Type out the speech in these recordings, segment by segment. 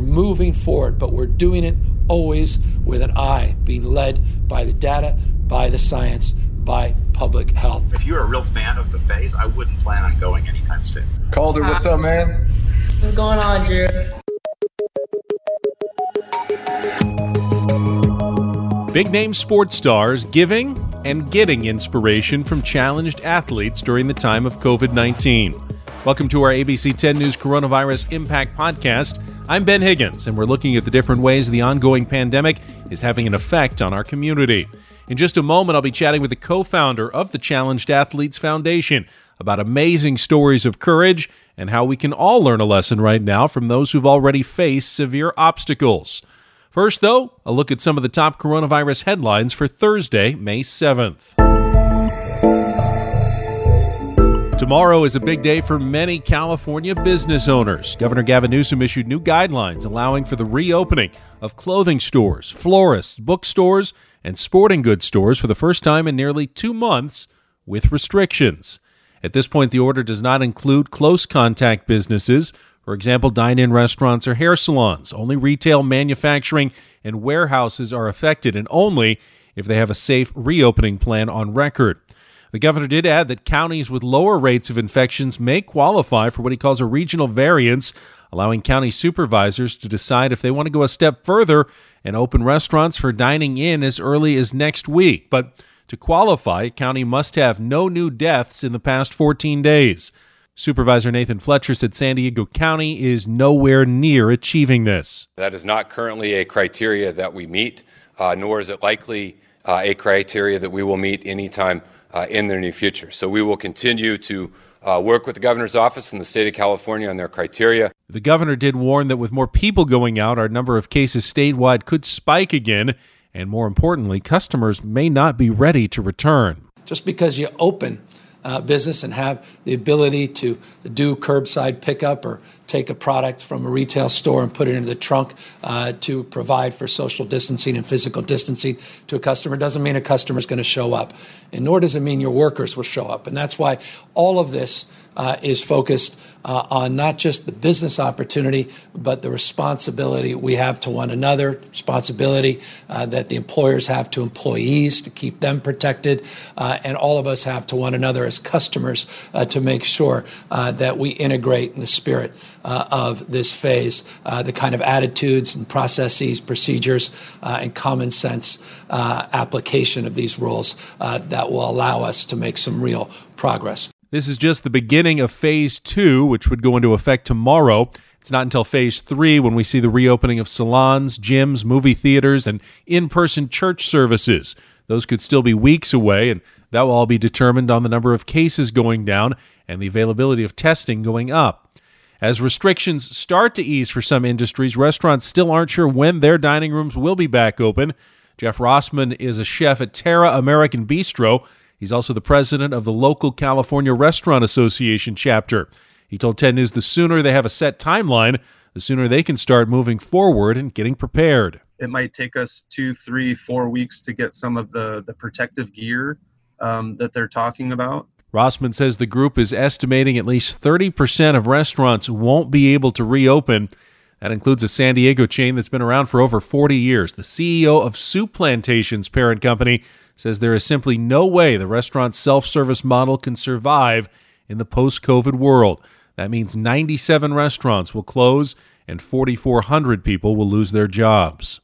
we're moving forward, but we're doing it always with an eye, being led by the data, by the science, by public health. If you're a real fan of buffets, I wouldn't plan on going anytime soon. Calder, what's up, man? What's going on, Jared? Big name sports stars giving and getting inspiration from challenged athletes during the time of COVID 19. Welcome to our ABC 10 News Coronavirus Impact Podcast. I'm Ben Higgins, and we're looking at the different ways the ongoing pandemic is having an effect on our community. In just a moment, I'll be chatting with the co founder of the Challenged Athletes Foundation about amazing stories of courage and how we can all learn a lesson right now from those who've already faced severe obstacles. First, though, a look at some of the top coronavirus headlines for Thursday, May 7th. Tomorrow is a big day for many California business owners. Governor Gavin Newsom issued new guidelines allowing for the reopening of clothing stores, florists, bookstores, and sporting goods stores for the first time in nearly two months with restrictions. At this point, the order does not include close contact businesses for example, dine in restaurants or hair salons. Only retail, manufacturing, and warehouses are affected, and only if they have a safe reopening plan on record. The governor did add that counties with lower rates of infections may qualify for what he calls a regional variance, allowing county supervisors to decide if they want to go a step further and open restaurants for dining in as early as next week. But to qualify, a county must have no new deaths in the past 14 days. Supervisor Nathan Fletcher said San Diego County is nowhere near achieving this. That is not currently a criteria that we meet, uh, nor is it likely uh, a criteria that we will meet anytime in the near future. So we will continue to uh, work with the governor's office and the state of California on their criteria. The governor did warn that with more people going out, our number of cases statewide could spike again. And more importantly, customers may not be ready to return. Just because you open uh, business and have the ability to do curbside pickup or take a product from a retail store and put it into the trunk uh, to provide for social distancing and physical distancing to a customer doesn't mean a customer is going to show up. And nor does it mean your workers will show up. And that's why all of this uh, is focused uh, on not just the business opportunity, but the responsibility we have to one another, responsibility uh, that the employers have to employees to keep them protected, uh, and all of us have to one another as customers uh, to make sure uh, that we integrate in the spirit of this phase the kind of attitudes and processes, procedures, and common sense application of these rules that will allow us to make some real progress. This is just the beginning of phase two, which would go into effect tomorrow. It's not until phase three when we see the reopening of salons, gyms, movie theaters, and in person church services. Those could still be weeks away, and that will all be determined on the number of cases going down and the availability of testing going up. As restrictions start to ease for some industries, restaurants still aren't sure when their dining rooms will be back open. Jeff Rossman is a chef at Terra American Bistro He's also the president of the local California Restaurant Association chapter. He told 10 News the sooner they have a set timeline, the sooner they can start moving forward and getting prepared. It might take us two, three, four weeks to get some of the, the protective gear um, that they're talking about. Rossman says the group is estimating at least 30% of restaurants won't be able to reopen. That includes a San Diego chain that's been around for over 40 years. The CEO of Souplantation's parent company says there is simply no way the restaurant's self service model can survive in the post COVID world. That means 97 restaurants will close and 4,400 people will lose their jobs.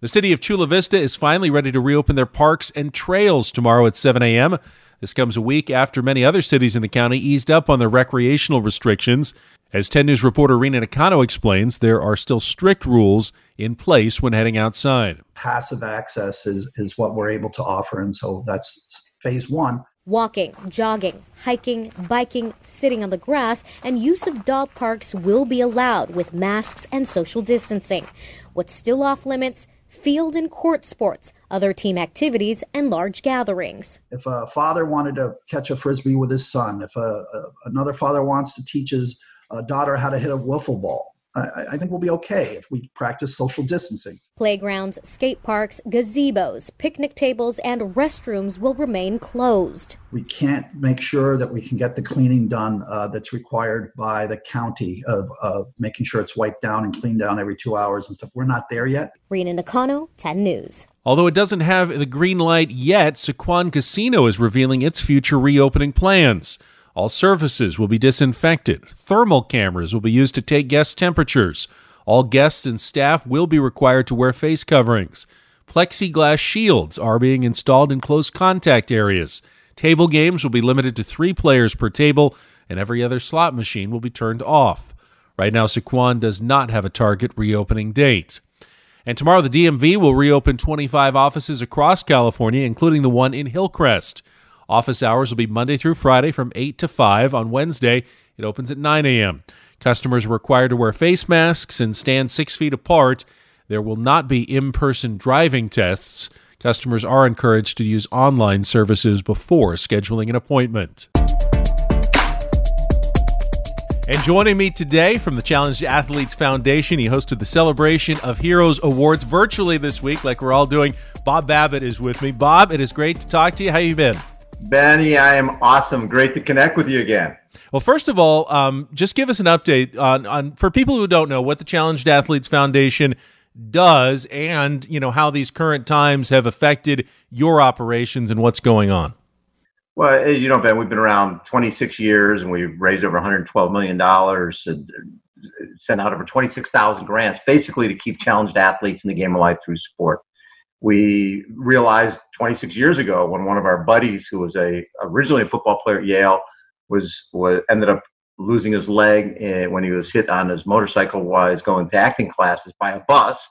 The city of Chula Vista is finally ready to reopen their parks and trails tomorrow at 7 a.m. This comes a week after many other cities in the county eased up on their recreational restrictions. As 10 News reporter Rina Nakano explains, there are still strict rules in place when heading outside. Passive access is, is what we're able to offer, and so that's phase one. Walking, jogging, hiking, biking, sitting on the grass, and use of dog parks will be allowed with masks and social distancing. What's still off limits? Field and court sports, other team activities, and large gatherings. If a father wanted to catch a frisbee with his son, if a, a, another father wants to teach his uh, daughter how to hit a wiffle ball, I, I think we'll be okay if we practice social distancing. Playgrounds, skate parks, gazebos, picnic tables, and restrooms will remain closed. We can't make sure that we can get the cleaning done uh, that's required by the county of uh, making sure it's wiped down and cleaned down every two hours and stuff. We're not there yet. Rina Nakano, 10 News. Although it doesn't have the green light yet, Sycuan Casino is revealing its future reopening plans. All surfaces will be disinfected. Thermal cameras will be used to take guest temperatures. All guests and staff will be required to wear face coverings. Plexiglass shields are being installed in close contact areas. Table games will be limited to three players per table, and every other slot machine will be turned off. Right now, Sycuan does not have a target reopening date. And tomorrow, the DMV will reopen 25 offices across California, including the one in Hillcrest. Office hours will be Monday through Friday from 8 to 5. On Wednesday, it opens at 9 a.m. Customers are required to wear face masks and stand six feet apart. There will not be in person driving tests. Customers are encouraged to use online services before scheduling an appointment. And joining me today from the Challenged Athletes Foundation, he hosted the Celebration of Heroes Awards virtually this week, like we're all doing. Bob Babbitt is with me. Bob, it is great to talk to you. How you been? Benny, I am awesome. Great to connect with you again. Well, first of all, um, just give us an update on, on for people who don't know what the Challenged Athletes Foundation does, and you know how these current times have affected your operations and what's going on. Well, as you know, Ben, we've been around 26 years, and we've raised over 112 million dollars and sent out over 26,000 grants, basically to keep challenged athletes in the game of life through sport we realized 26 years ago when one of our buddies who was a originally a football player at Yale was was ended up losing his leg eh, when he was hit on his motorcycle while he's going to acting classes by a bus.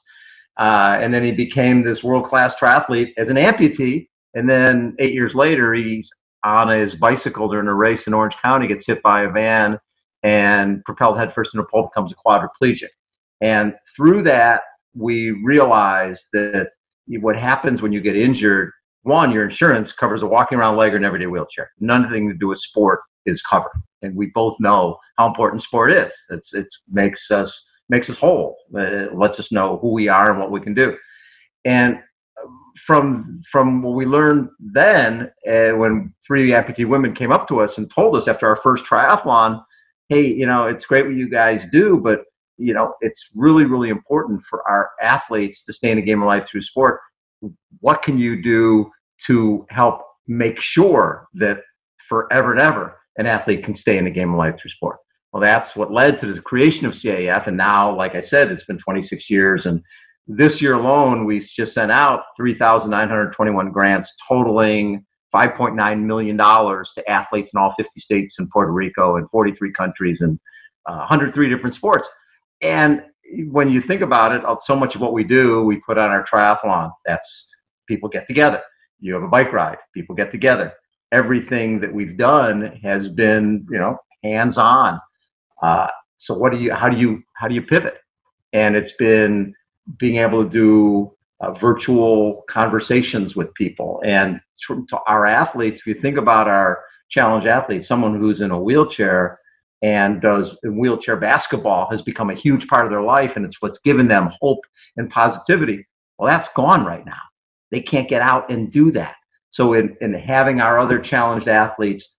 Uh, and then he became this world class triathlete as an amputee. And then eight years later, he's on his bicycle during a race in Orange County, gets hit by a van and propelled headfirst into a pole, becomes a quadriplegic. And through that, we realized that what happens when you get injured one your insurance covers a walking around leg or an everyday wheelchair. Nothing to do with sport is covered. And we both know how important sport is. It's it makes us makes us whole. It lets us know who we are and what we can do. And from from what we learned then uh, when three amputee women came up to us and told us after our first triathlon hey you know it's great what you guys do but you know, it's really, really important for our athletes to stay in the game of life through sport. What can you do to help make sure that forever and ever an athlete can stay in the game of life through sport? Well, that's what led to the creation of CAF. And now, like I said, it's been 26 years. And this year alone, we just sent out 3,921 grants totaling $5.9 million to athletes in all 50 states and Puerto Rico and 43 countries and uh, 103 different sports. And when you think about it, so much of what we do, we put on our triathlon. That's people get together. You have a bike ride, people get together. Everything that we've done has been, you know, hands on. Uh, so what do you? How do you? How do you pivot? And it's been being able to do uh, virtual conversations with people and to our athletes. If you think about our challenge athletes, someone who's in a wheelchair and does wheelchair basketball has become a huge part of their life and it's what's given them hope and positivity. Well that's gone right now. They can't get out and do that. So in, in having our other challenged athletes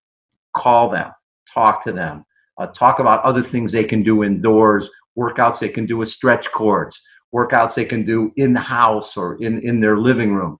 call them talk to them uh, talk about other things they can do indoors workouts they can do with stretch cords workouts they can do in the house or in, in their living room.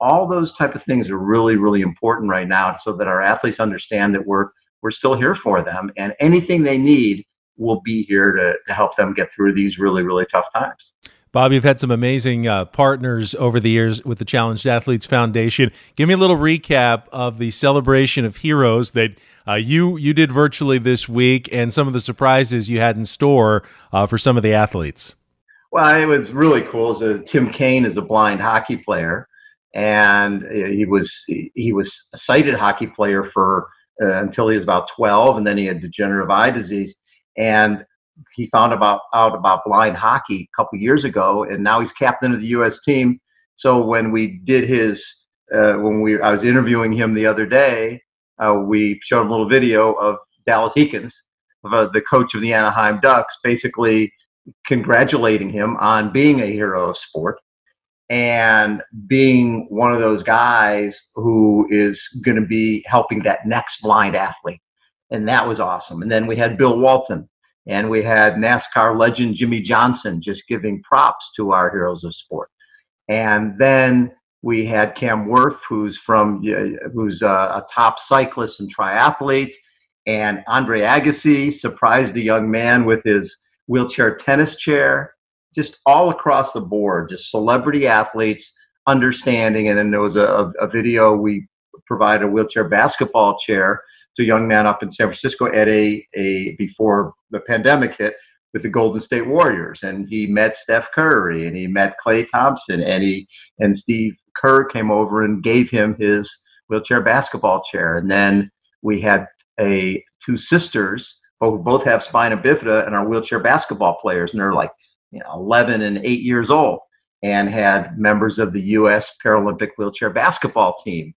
All those type of things are really really important right now so that our athletes understand that we're we're still here for them. And anything they need, will be here to, to help them get through these really, really tough times. Bob, you've had some amazing uh, partners over the years with the Challenged Athletes Foundation. Give me a little recap of the celebration of heroes that uh, you you did virtually this week, and some of the surprises you had in store uh, for some of the athletes. Well, it was really cool. So Tim Kane is a blind hockey player, and he was he was a sighted hockey player for uh, until he was about 12, and then he had degenerative eye disease. And he found about out about blind hockey a couple years ago, and now he's captain of the U.S. team. So when we did his, uh, when we I was interviewing him the other day, uh, we showed him a little video of Dallas Eakins, uh, the coach of the Anaheim Ducks, basically congratulating him on being a hero of sport and being one of those guys who is going to be helping that next blind athlete. And that was awesome. And then we had Bill Walton and we had NASCAR legend Jimmie Johnson just giving props to our heroes of sport. And then we had Cam Wurf, who's from who's a, a top cyclist and triathlete, and Andre Agassi surprised a young man with his wheelchair tennis chair just all across the board, just celebrity athletes understanding. And then there was a, a video we provided a wheelchair basketball chair to a young man up in San Francisco at a, a before the pandemic hit with the Golden State Warriors, and he met Steph Curry and he met Klay Thompson, and he and Steve Kerr came over and gave him his wheelchair basketball chair, and then we had a two sisters who both have spina bifida and are wheelchair basketball players, and they're like you know, 11 and 8 years old and had members of the U.S. Paralympic wheelchair basketball team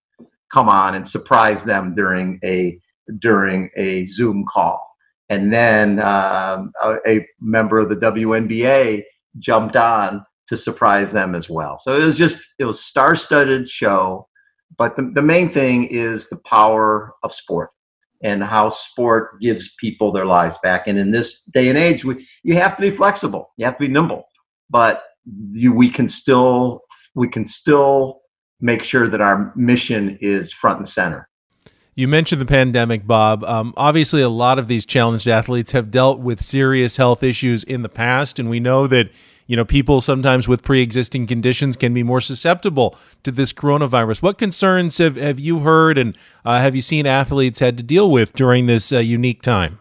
come on and surprise them during a during a Zoom call. And then um, a, a, member of the WNBA jumped on to surprise them as well. So it was just it was star-studded show. But the, the main thing is the power of sport and how sport gives people their lives back. And in this day and age, we, you have to be flexible. You have to be nimble, but you, we can still we can still make sure that our mission is front and center. You mentioned the pandemic, Bob. Um, obviously, a lot of these challenged athletes have dealt with serious health issues in the past, and we know that you know, people sometimes with pre-existing conditions can be more susceptible to this coronavirus. What concerns have, have you heard and uh, have you seen athletes had to deal with during this uh, unique time?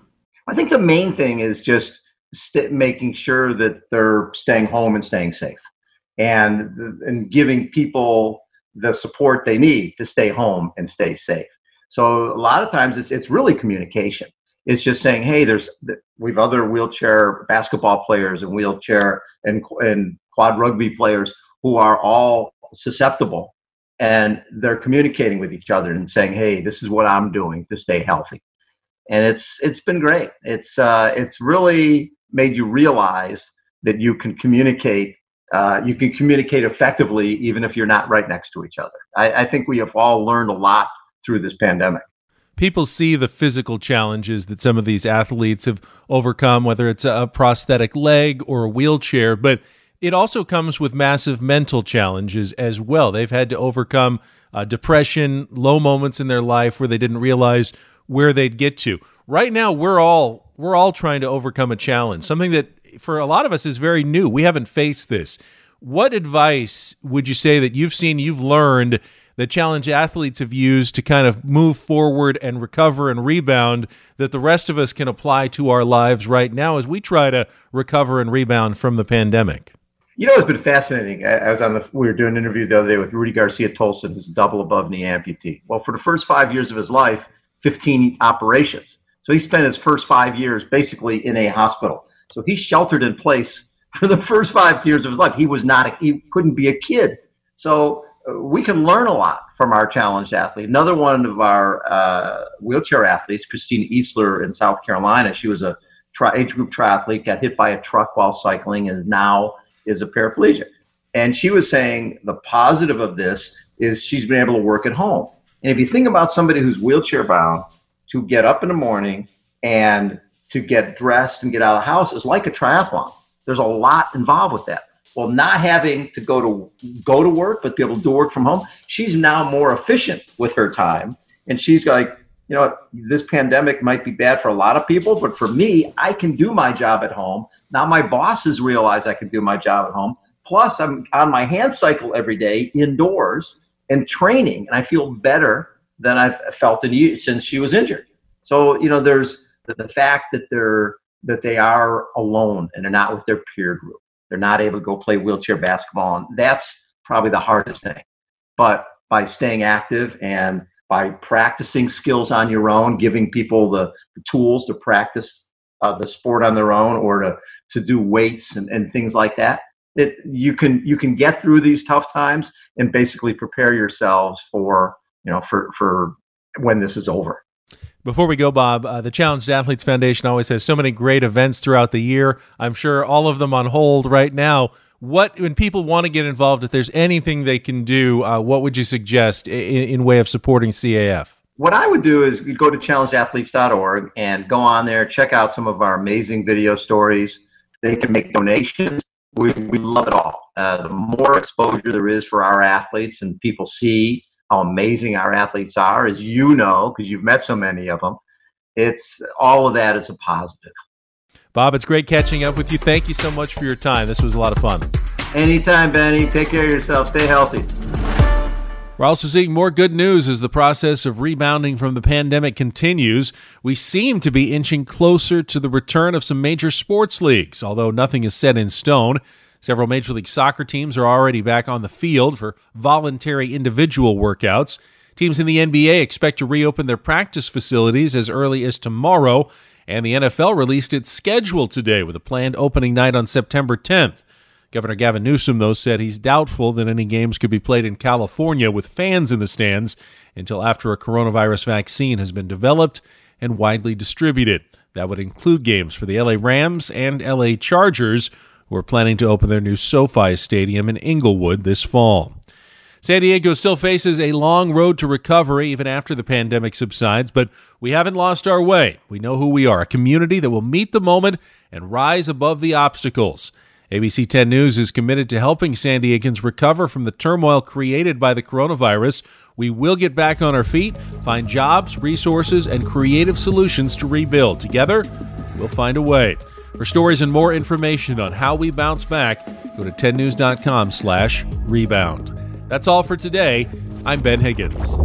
I think the main thing is just st- making sure that they're staying home and staying safe, and and giving people the support they need to stay home and stay safe. So a lot of times it's it's really communication. It's just saying, hey, there's we've other wheelchair basketball players and wheelchair and and quad rugby players who are all susceptible, and they're communicating with each other and saying, hey, this is what I'm doing to stay healthy, and it's it's been great. It's uh, it's really made you realize that you can communicate uh, you can communicate effectively even if you're not right next to each other. I, I, think we have all learned a lot through this pandemic people see the physical challenges that some of these athletes have overcome, whether it's a prosthetic leg or a wheelchair, but it also comes with massive mental challenges as well. They've had to overcome uh, depression, low moments in their life where they didn't realize where they'd get to. Right now, we're all we're all trying to overcome a challenge, something that for a lot of us is very new. We haven't faced this. What advice would you say that you've seen, you've learned that challenge athletes have used to kind of move forward and recover and rebound that the rest of us can apply to our lives right now as we try to recover and rebound from the pandemic? You know, it's been fascinating. I was on the, we were doing an interview the other day with Rudy Garcia Tolson, who's a double above knee amputee. Well, for the first five years of his life, 15 operations. So he spent his first five years basically in a hospital. So he sheltered in place for the first five years of his life. He was not, a, he couldn't be a kid. So we can learn a lot from our challenged athlete. Another one of our uh, wheelchair athletes, Christine Easler in South Carolina, she was a tri- age group triathlete, got hit by a truck while cycling, and now is a paraplegic. And she was saying the positive of this is she's been able to work at home. And if you think about somebody who's wheelchair bound, to get up in the morning and to get dressed and get out of the house is like a triathlon. There's a lot involved with that well, not having to go to go to work, but be able to do work from home, she's now more efficient with her time. And she's like, you know, this pandemic might be bad for a lot of people, but for me, I can do my job at home. Now my bosses realize I can do my job at home. Plus, I'm on my hand cycle every day indoors and training, and I feel better than I've felt in since she was injured. So, you know, there's the, fact that they're that they are alone and they're not with their peer group they're not able to go play wheelchair basketball. And that's probably the hardest thing. But by staying active and by practicing skills on your own, giving people the, the tools to practice uh, the sport on their own or to, to do weights and, and things like that, it, you can you can get through these tough times and basically prepare yourselves for you know for for when this is over. Before we go, Bob, uh, the Challenged Athletes Foundation always has so many great events throughout the year. I'm sure all of them on hold right now. What when people want to get involved, if there's anything they can do, uh, what would you suggest in, in way of supporting CAF? What I would do is go to challengedathletes.org and go on there, check out some of our amazing video stories. They can make donations. We, we love it all. Uh, the more exposure there is for our athletes and people see how amazing our athletes are, as you know, because you've met so many of them. It's all of that is a positive. Bob, it's great catching up with you. Thank you so much for your time. This was a lot of fun. Anytime, Benny. Take care of yourself. Stay healthy. We're also seeing more good news as the process of rebounding from the pandemic continues. We seem to be inching closer to the return of some major sports leagues, although nothing is set in stone. Several Major League Soccer teams are already back on the field for voluntary individual workouts. Teams in the NBA expect to reopen their practice facilities as early as tomorrow, and the NFL released its schedule today with a planned opening night on September 10th. Governor Gavin Newsom, though, said he's doubtful that any games could be played in California with fans in the stands until after a coronavirus vaccine has been developed and widely distributed. That would include games for the LA Rams and LA Chargers, who are planning to open their new SoFi Stadium in Inglewood this fall. San Diego still faces a long road to recovery even after the pandemic subsides, but we haven't lost our way. We know who we are a community that will meet the moment and rise above the obstacles. ABC 10 News is committed to helping San Diegans recover from the turmoil created by the coronavirus. We will get back on our feet, find jobs, resources, and creative solutions to rebuild. Together, we'll find a way. For stories and more information on how we bounce back, go to 10news.com slash rebound. That's all for today. I'm Ben Higgins.